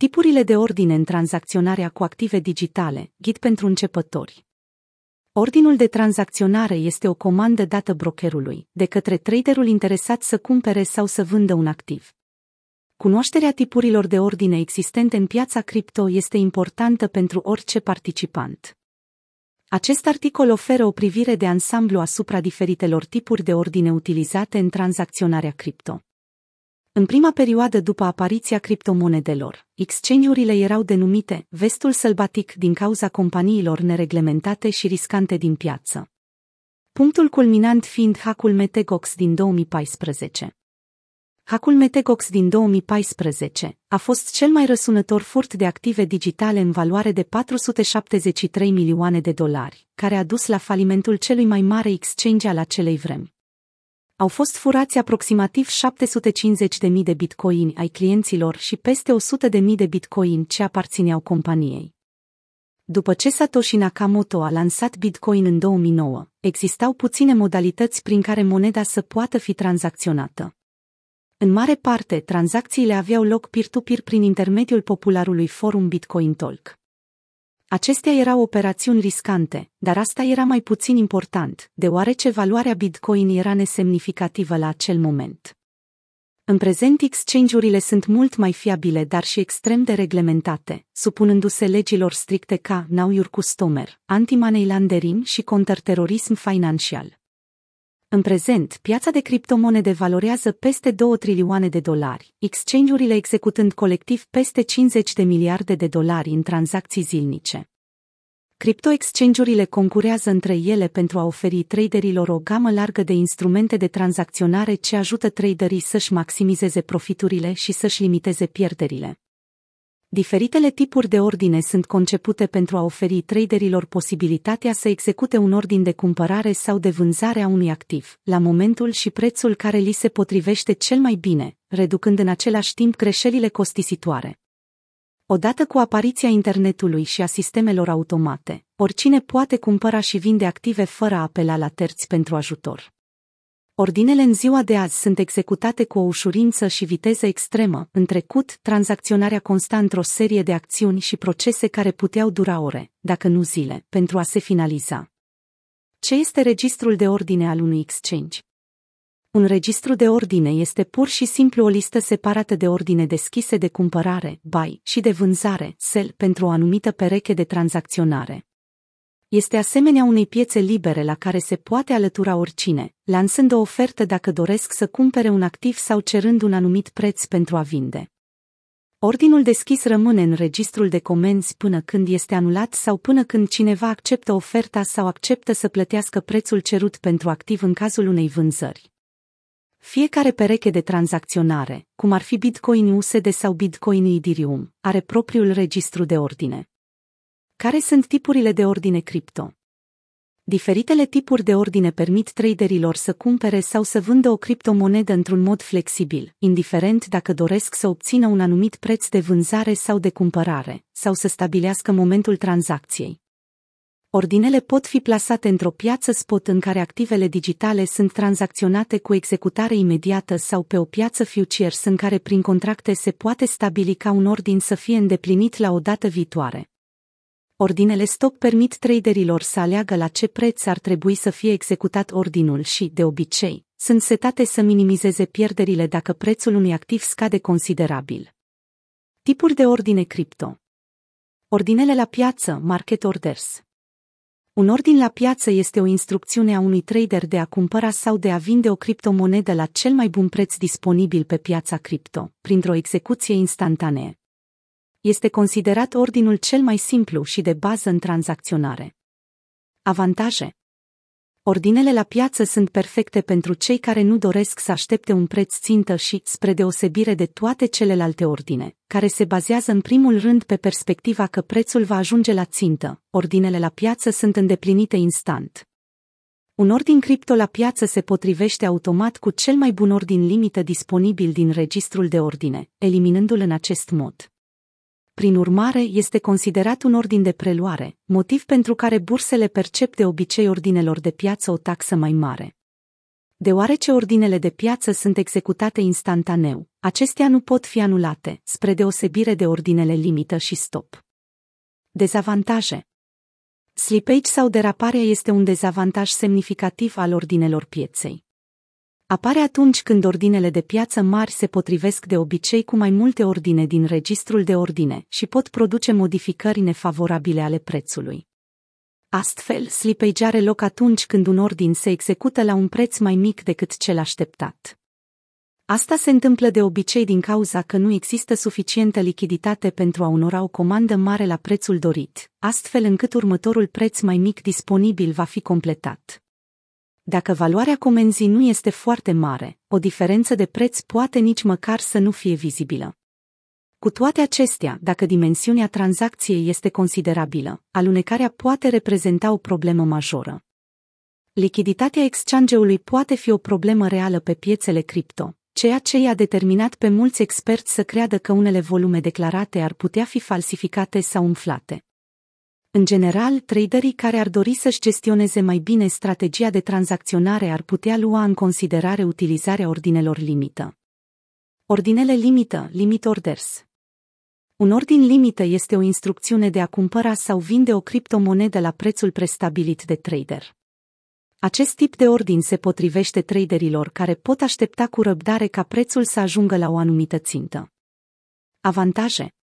Tipurile de ordine în tranzacționarea cu active digitale, ghid pentru începători. Ordinul de tranzacționare este o comandă dată brokerului, de către traderul interesat să cumpere sau să vândă un activ. Cunoașterea tipurilor de ordine existente în piața cripto este importantă pentru orice participant. Acest articol oferă o privire de ansamblu asupra diferitelor tipuri de ordine utilizate în tranzacționarea cripto. În prima perioadă după apariția criptomonedelor, exchange-urile erau denumite vestul sălbatic din cauza companiilor nereglementate și riscante din piață. Punctul culminant fiind hackul Metegox din 2014. Hackul Metegox din 2014 a fost cel mai răsunător furt de active digitale în valoare de 473 milioane de dolari, care a dus la falimentul celui mai mare exchange al acelei vremi au fost furați aproximativ 750.000 de bitcoini ai clienților și peste 100.000 de bitcoin ce aparțineau companiei. După ce Satoshi Nakamoto a lansat Bitcoin în 2009, existau puține modalități prin care moneda să poată fi tranzacționată. În mare parte, tranzacțiile aveau loc peer-to-peer prin intermediul popularului forum Bitcoin Talk. Acestea erau operațiuni riscante, dar asta era mai puțin important, deoarece valoarea Bitcoin era nesemnificativă la acel moment. În prezent, exchange-urile sunt mult mai fiabile, dar și extrem de reglementate, supunându-se legilor stricte ca Know Your Customer, anti-money laundering și contraterorism financial. În prezent, piața de criptomonede valorează peste 2 trilioane de dolari, exchange-urile executând colectiv peste 50 de miliarde de dolari în tranzacții zilnice. Crypto-exchange-urile concurează între ele pentru a oferi traderilor o gamă largă de instrumente de tranzacționare ce ajută traderii să-și maximizeze profiturile și să-și limiteze pierderile. Diferitele tipuri de ordine sunt concepute pentru a oferi traderilor posibilitatea să execute un ordin de cumpărare sau de vânzare a unui activ, la momentul și prețul care li se potrivește cel mai bine, reducând în același timp greșelile costisitoare. Odată cu apariția internetului și a sistemelor automate, oricine poate cumpăra și vinde active fără a apela la terți pentru ajutor. Ordinele în ziua de azi sunt executate cu o ușurință și viteză extremă, în trecut, tranzacționarea consta într-o serie de acțiuni și procese care puteau dura ore, dacă nu zile, pentru a se finaliza. Ce este registrul de ordine al unui exchange? Un registru de ordine este pur și simplu o listă separată de ordine deschise de cumpărare, buy, și de vânzare, sell, pentru o anumită pereche de tranzacționare este asemenea unei piețe libere la care se poate alătura oricine, lansând o ofertă dacă doresc să cumpere un activ sau cerând un anumit preț pentru a vinde. Ordinul deschis rămâne în registrul de comenzi până când este anulat sau până când cineva acceptă oferta sau acceptă să plătească prețul cerut pentru activ în cazul unei vânzări. Fiecare pereche de tranzacționare, cum ar fi Bitcoin USD sau Bitcoin Ethereum, are propriul registru de ordine. Care sunt tipurile de ordine cripto? Diferitele tipuri de ordine permit traderilor să cumpere sau să vândă o criptomonedă într-un mod flexibil, indiferent dacă doresc să obțină un anumit preț de vânzare sau de cumpărare, sau să stabilească momentul tranzacției. Ordinele pot fi plasate într-o piață spot în care activele digitale sunt tranzacționate cu executare imediată sau pe o piață futures în care prin contracte se poate stabili ca un ordin să fie îndeplinit la o dată viitoare. Ordinele stop permit traderilor să aleagă la ce preț ar trebui să fie executat ordinul și, de obicei, sunt setate să minimizeze pierderile dacă prețul unui activ scade considerabil. Tipuri de ordine cripto Ordinele la piață, market orders. Un ordin la piață este o instrucțiune a unui trader de a cumpăra sau de a vinde o criptomonedă la cel mai bun preț disponibil pe piața cripto, printr-o execuție instantanee este considerat ordinul cel mai simplu și de bază în tranzacționare. Avantaje Ordinele la piață sunt perfecte pentru cei care nu doresc să aștepte un preț țintă și, spre deosebire de toate celelalte ordine, care se bazează în primul rând pe perspectiva că prețul va ajunge la țintă, ordinele la piață sunt îndeplinite instant. Un ordin cripto la piață se potrivește automat cu cel mai bun ordin limită disponibil din registrul de ordine, eliminându-l în acest mod prin urmare este considerat un ordin de preluare, motiv pentru care bursele percep de obicei ordinelor de piață o taxă mai mare. Deoarece ordinele de piață sunt executate instantaneu, acestea nu pot fi anulate, spre deosebire de ordinele limită și stop. Dezavantaje Slippage sau deraparea este un dezavantaj semnificativ al ordinelor pieței. Apare atunci când ordinele de piață mari se potrivesc de obicei cu mai multe ordine din registrul de ordine și pot produce modificări nefavorabile ale prețului. Astfel, slippage are loc atunci când un ordin se execută la un preț mai mic decât cel așteptat. Asta se întâmplă de obicei din cauza că nu există suficientă lichiditate pentru a onora o comandă mare la prețul dorit, astfel încât următorul preț mai mic disponibil va fi completat. Dacă valoarea comenzii nu este foarte mare, o diferență de preț poate nici măcar să nu fie vizibilă. Cu toate acestea, dacă dimensiunea tranzacției este considerabilă, alunecarea poate reprezenta o problemă majoră. Lichiditatea exchange-ului poate fi o problemă reală pe piețele cripto, ceea ce i-a determinat pe mulți experți să creadă că unele volume declarate ar putea fi falsificate sau umflate. În general, traderii care ar dori să-și gestioneze mai bine strategia de tranzacționare ar putea lua în considerare utilizarea ordinelor limită. Ordinele limită, limit orders. Un ordin limită este o instrucțiune de a cumpăra sau vinde o criptomonedă la prețul prestabilit de trader. Acest tip de ordin se potrivește traderilor care pot aștepta cu răbdare ca prețul să ajungă la o anumită țintă. Avantaje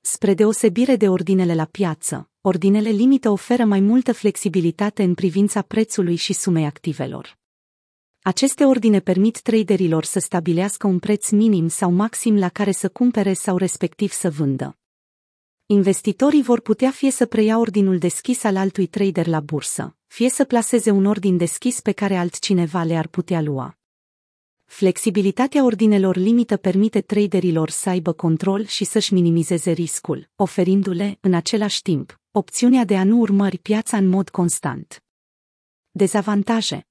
Spre deosebire de ordinele la piață, ordinele limită oferă mai multă flexibilitate în privința prețului și sumei activelor. Aceste ordine permit traderilor să stabilească un preț minim sau maxim la care să cumpere sau respectiv să vândă. Investitorii vor putea fie să preia ordinul deschis al altui trader la bursă, fie să placeze un ordin deschis pe care altcineva le ar putea lua. Flexibilitatea ordinelor limită permite traderilor să aibă control și să-și minimizeze riscul, oferindu-le, în același timp, opțiunea de a nu urmări piața în mod constant. Dezavantaje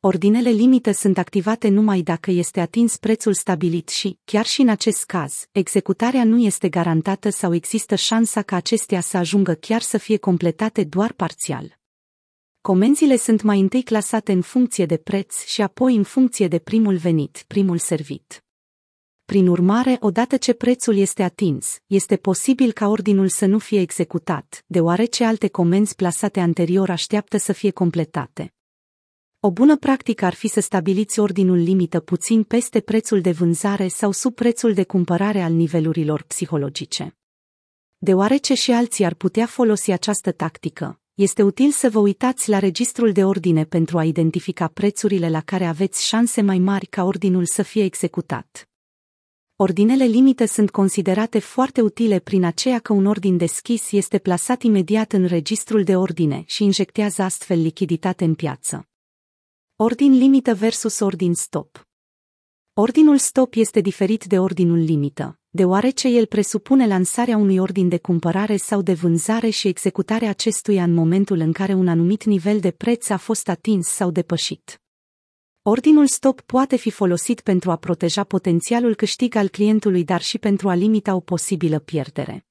Ordinele limită sunt activate numai dacă este atins prețul stabilit și, chiar și în acest caz, executarea nu este garantată sau există șansa ca acestea să ajungă chiar să fie completate doar parțial. Comenzile sunt mai întâi clasate în funcție de preț și apoi în funcție de primul venit, primul servit. Prin urmare, odată ce prețul este atins, este posibil ca ordinul să nu fie executat, deoarece alte comenzi plasate anterior așteaptă să fie completate. O bună practică ar fi să stabiliți ordinul limită puțin peste prețul de vânzare sau sub prețul de cumpărare al nivelurilor psihologice. Deoarece și alții ar putea folosi această tactică, este util să vă uitați la registrul de ordine pentru a identifica prețurile la care aveți șanse mai mari ca ordinul să fie executat. Ordinele limită sunt considerate foarte utile prin aceea că un ordin deschis este plasat imediat în registrul de ordine și injectează astfel lichiditate în piață. Ordin limită versus ordin stop. Ordinul stop este diferit de ordinul limită, deoarece el presupune lansarea unui ordin de cumpărare sau de vânzare și executarea acestuia în momentul în care un anumit nivel de preț a fost atins sau depășit. Ordinul stop poate fi folosit pentru a proteja potențialul câștig al clientului, dar și pentru a limita o posibilă pierdere.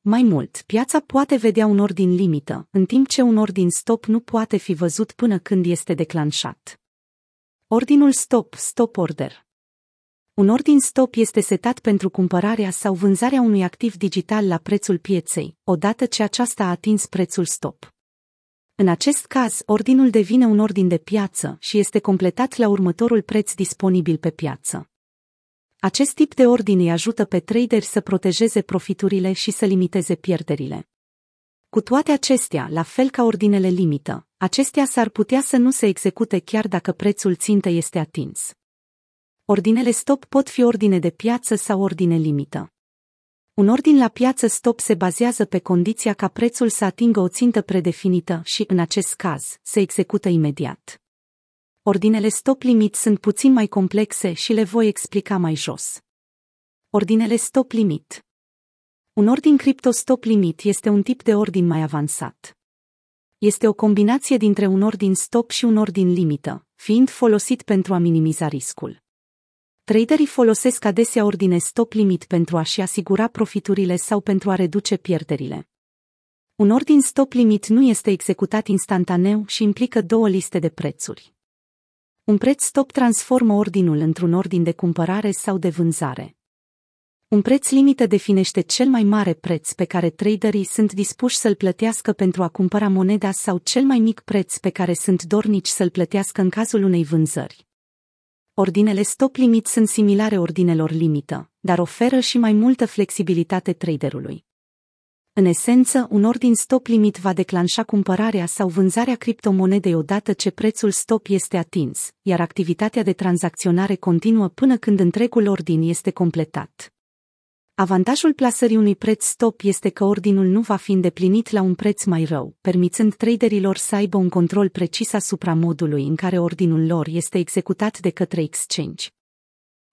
Mai mult, piața poate vedea un ordin limită, în timp ce un ordin stop nu poate fi văzut până când este declanșat. Ordinul stop, stop order. Un ordin stop este setat pentru cumpărarea sau vânzarea unui activ digital la prețul pieței, odată ce aceasta a atins prețul stop. În acest caz, ordinul devine un ordin de piață și este completat la următorul preț disponibil pe piață. Acest tip de ordin îi ajută pe traderi să protejeze profiturile și să limiteze pierderile. Cu toate acestea, la fel ca ordinele limită, acestea s-ar putea să nu se execute chiar dacă prețul țintă este atins. Ordinele stop pot fi ordine de piață sau ordine limită. Un ordin la piață stop se bazează pe condiția ca prețul să atingă o țintă predefinită și, în acest caz, se execută imediat. Ordinele stop limit sunt puțin mai complexe și le voi explica mai jos. Ordinele stop limit Un ordin cripto stop limit este un tip de ordin mai avansat. Este o combinație dintre un ordin stop și un ordin limită, fiind folosit pentru a minimiza riscul. Traderii folosesc adesea ordine stop limit pentru a-și asigura profiturile sau pentru a reduce pierderile. Un ordin stop limit nu este executat instantaneu și implică două liste de prețuri. Un preț stop transformă ordinul într-un ordin de cumpărare sau de vânzare. Un preț limită definește cel mai mare preț pe care traderii sunt dispuși să-l plătească pentru a cumpăra moneda sau cel mai mic preț pe care sunt dornici să-l plătească în cazul unei vânzări. Ordinele stop limit sunt similare ordinelor limită, dar oferă și mai multă flexibilitate traderului. În esență, un ordin stop limit va declanșa cumpărarea sau vânzarea criptomonedei odată ce prețul stop este atins, iar activitatea de tranzacționare continuă până când întregul ordin este completat. Avantajul plasării unui preț stop este că ordinul nu va fi îndeplinit la un preț mai rău, permițând traderilor să aibă un control precis asupra modului în care ordinul lor este executat de către exchange.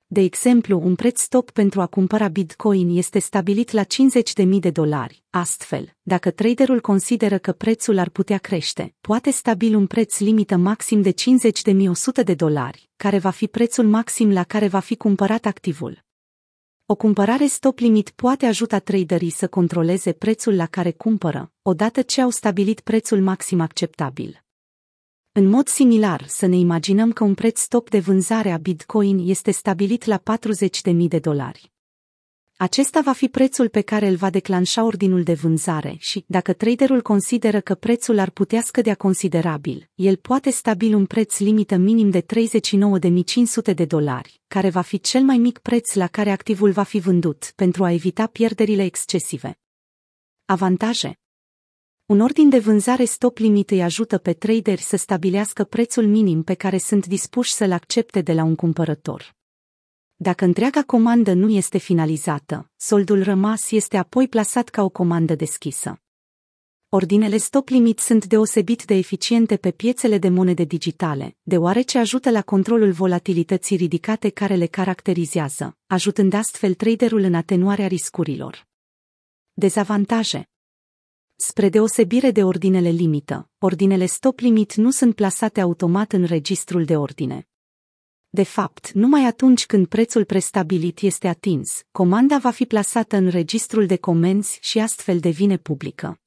De exemplu, un preț stop pentru a cumpăra Bitcoin este stabilit la 50.000 de dolari. Astfel, dacă traderul consideră că prețul ar putea crește, poate stabili un preț limită maxim de 50.100 de dolari, care va fi prețul maxim la care va fi cumpărat activul. O cumpărare stop limit poate ajuta traderii să controleze prețul la care cumpără, odată ce au stabilit prețul maxim acceptabil. În mod similar, să ne imaginăm că un preț stop de vânzare a Bitcoin este stabilit la 40.000 de dolari. Acesta va fi prețul pe care îl va declanșa ordinul de vânzare și, dacă traderul consideră că prețul ar putea scădea considerabil, el poate stabili un preț limită minim de 39.500 de dolari, care va fi cel mai mic preț la care activul va fi vândut, pentru a evita pierderile excesive. Avantaje un ordin de vânzare stop limit îi ajută pe traderi să stabilească prețul minim pe care sunt dispuși să-l accepte de la un cumpărător. Dacă întreaga comandă nu este finalizată, soldul rămas este apoi plasat ca o comandă deschisă. Ordinele stop limit sunt deosebit de eficiente pe piețele de monede digitale, deoarece ajută la controlul volatilității ridicate care le caracterizează, ajutând astfel traderul în atenuarea riscurilor. Dezavantaje Spre deosebire de ordinele limită, ordinele stop limit nu sunt plasate automat în registrul de ordine. De fapt, numai atunci când prețul prestabilit este atins, comanda va fi plasată în registrul de comenzi și astfel devine publică.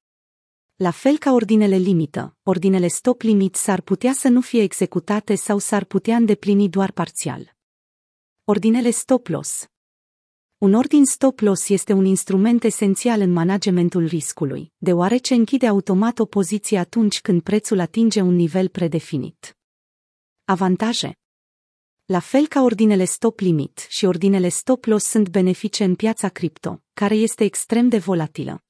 La fel ca ordinele limită, ordinele stop limit s-ar putea să nu fie executate sau s-ar putea îndeplini doar parțial. Ordinele stop loss un ordin stop loss este un instrument esențial în managementul riscului, deoarece închide automat o poziție atunci când prețul atinge un nivel predefinit. Avantaje La fel ca ordinele stop limit și ordinele stop loss sunt benefice în piața cripto, care este extrem de volatilă.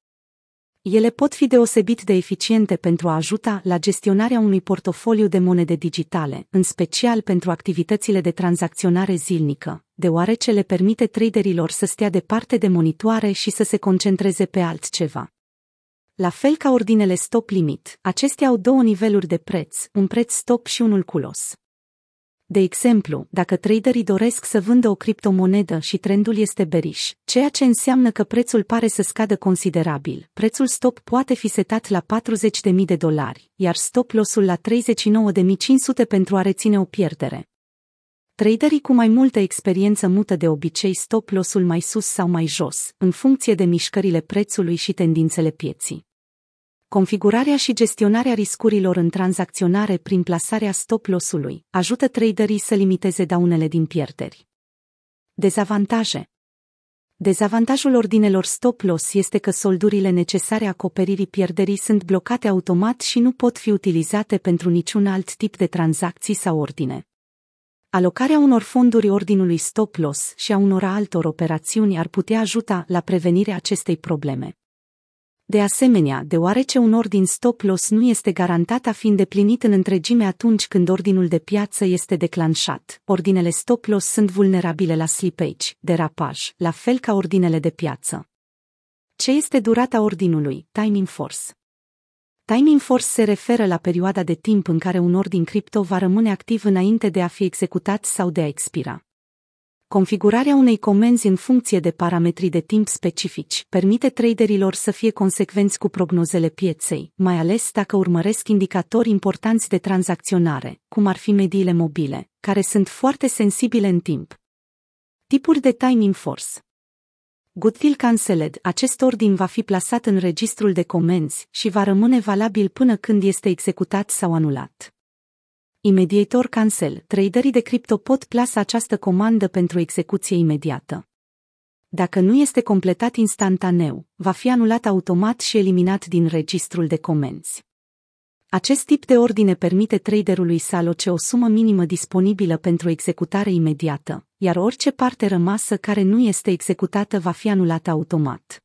Ele pot fi deosebit de eficiente pentru a ajuta la gestionarea unui portofoliu de monede digitale, în special pentru activitățile de tranzacționare zilnică, deoarece le permite traderilor să stea departe de monitoare și să se concentreze pe altceva. La fel ca ordinele stop limit, acestea au două niveluri de preț, un preț stop și unul culos. De exemplu, dacă traderii doresc să vândă o criptomonedă și trendul este beriș, ceea ce înseamnă că prețul pare să scadă considerabil, prețul stop poate fi setat la 40.000 de dolari, iar stop lossul la 39.500 pentru a reține o pierdere. Traderii cu mai multă experiență mută de obicei stop lossul mai sus sau mai jos, în funcție de mișcările prețului și tendințele pieții. Configurarea și gestionarea riscurilor în tranzacționare prin plasarea stop loss-ului ajută traderii să limiteze daunele din pierderi. Dezavantaje Dezavantajul ordinelor stop loss este că soldurile necesare acoperirii pierderii sunt blocate automat și nu pot fi utilizate pentru niciun alt tip de tranzacții sau ordine. Alocarea unor fonduri ordinului stop loss și a unor altor operațiuni ar putea ajuta la prevenirea acestei probleme. De asemenea, deoarece un ordin stop loss nu este garantat a fi îndeplinit în întregime atunci când ordinul de piață este declanșat, ordinele stop loss sunt vulnerabile la slippage, derapaj, la fel ca ordinele de piață. Ce este durata ordinului, timing force? Timing force se referă la perioada de timp în care un ordin cripto va rămâne activ înainte de a fi executat sau de a expira. Configurarea unei comenzi în funcție de parametrii de timp specifici permite traderilor să fie consecvenți cu prognozele pieței, mai ales dacă urmăresc indicatori importanți de tranzacționare, cum ar fi mediile mobile, care sunt foarte sensibile în timp. Tipuri de timing force Goodwill Cancelled, acest ordin va fi plasat în registrul de comenzi și va rămâne valabil până când este executat sau anulat. Imediator cancel. Traderii de cripto pot plasa această comandă pentru execuție imediată. Dacă nu este completat instantaneu, va fi anulat automat și eliminat din registrul de comenzi. Acest tip de ordine permite traderului să aloce o sumă minimă disponibilă pentru executare imediată, iar orice parte rămasă care nu este executată va fi anulată automat.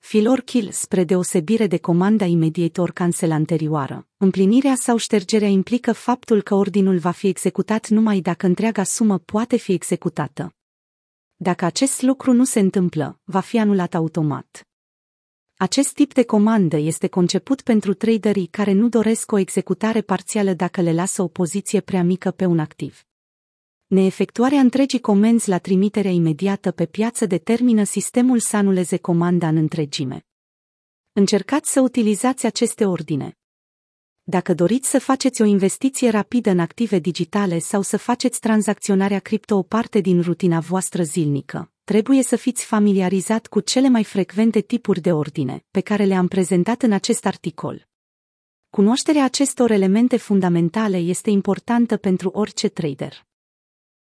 Filor kill, spre deosebire de comanda imediator cancel anterioară, împlinirea sau ștergerea implică faptul că ordinul va fi executat numai dacă întreaga sumă poate fi executată. Dacă acest lucru nu se întâmplă, va fi anulat automat. Acest tip de comandă este conceput pentru traderii care nu doresc o executare parțială dacă le lasă o poziție prea mică pe un activ. Neefectuarea întregii comenzi la trimiterea imediată pe piață determină sistemul să anuleze comanda în întregime. Încercați să utilizați aceste ordine. Dacă doriți să faceți o investiție rapidă în active digitale sau să faceți tranzacționarea cripto o parte din rutina voastră zilnică, trebuie să fiți familiarizat cu cele mai frecvente tipuri de ordine, pe care le-am prezentat în acest articol. Cunoașterea acestor elemente fundamentale este importantă pentru orice trader.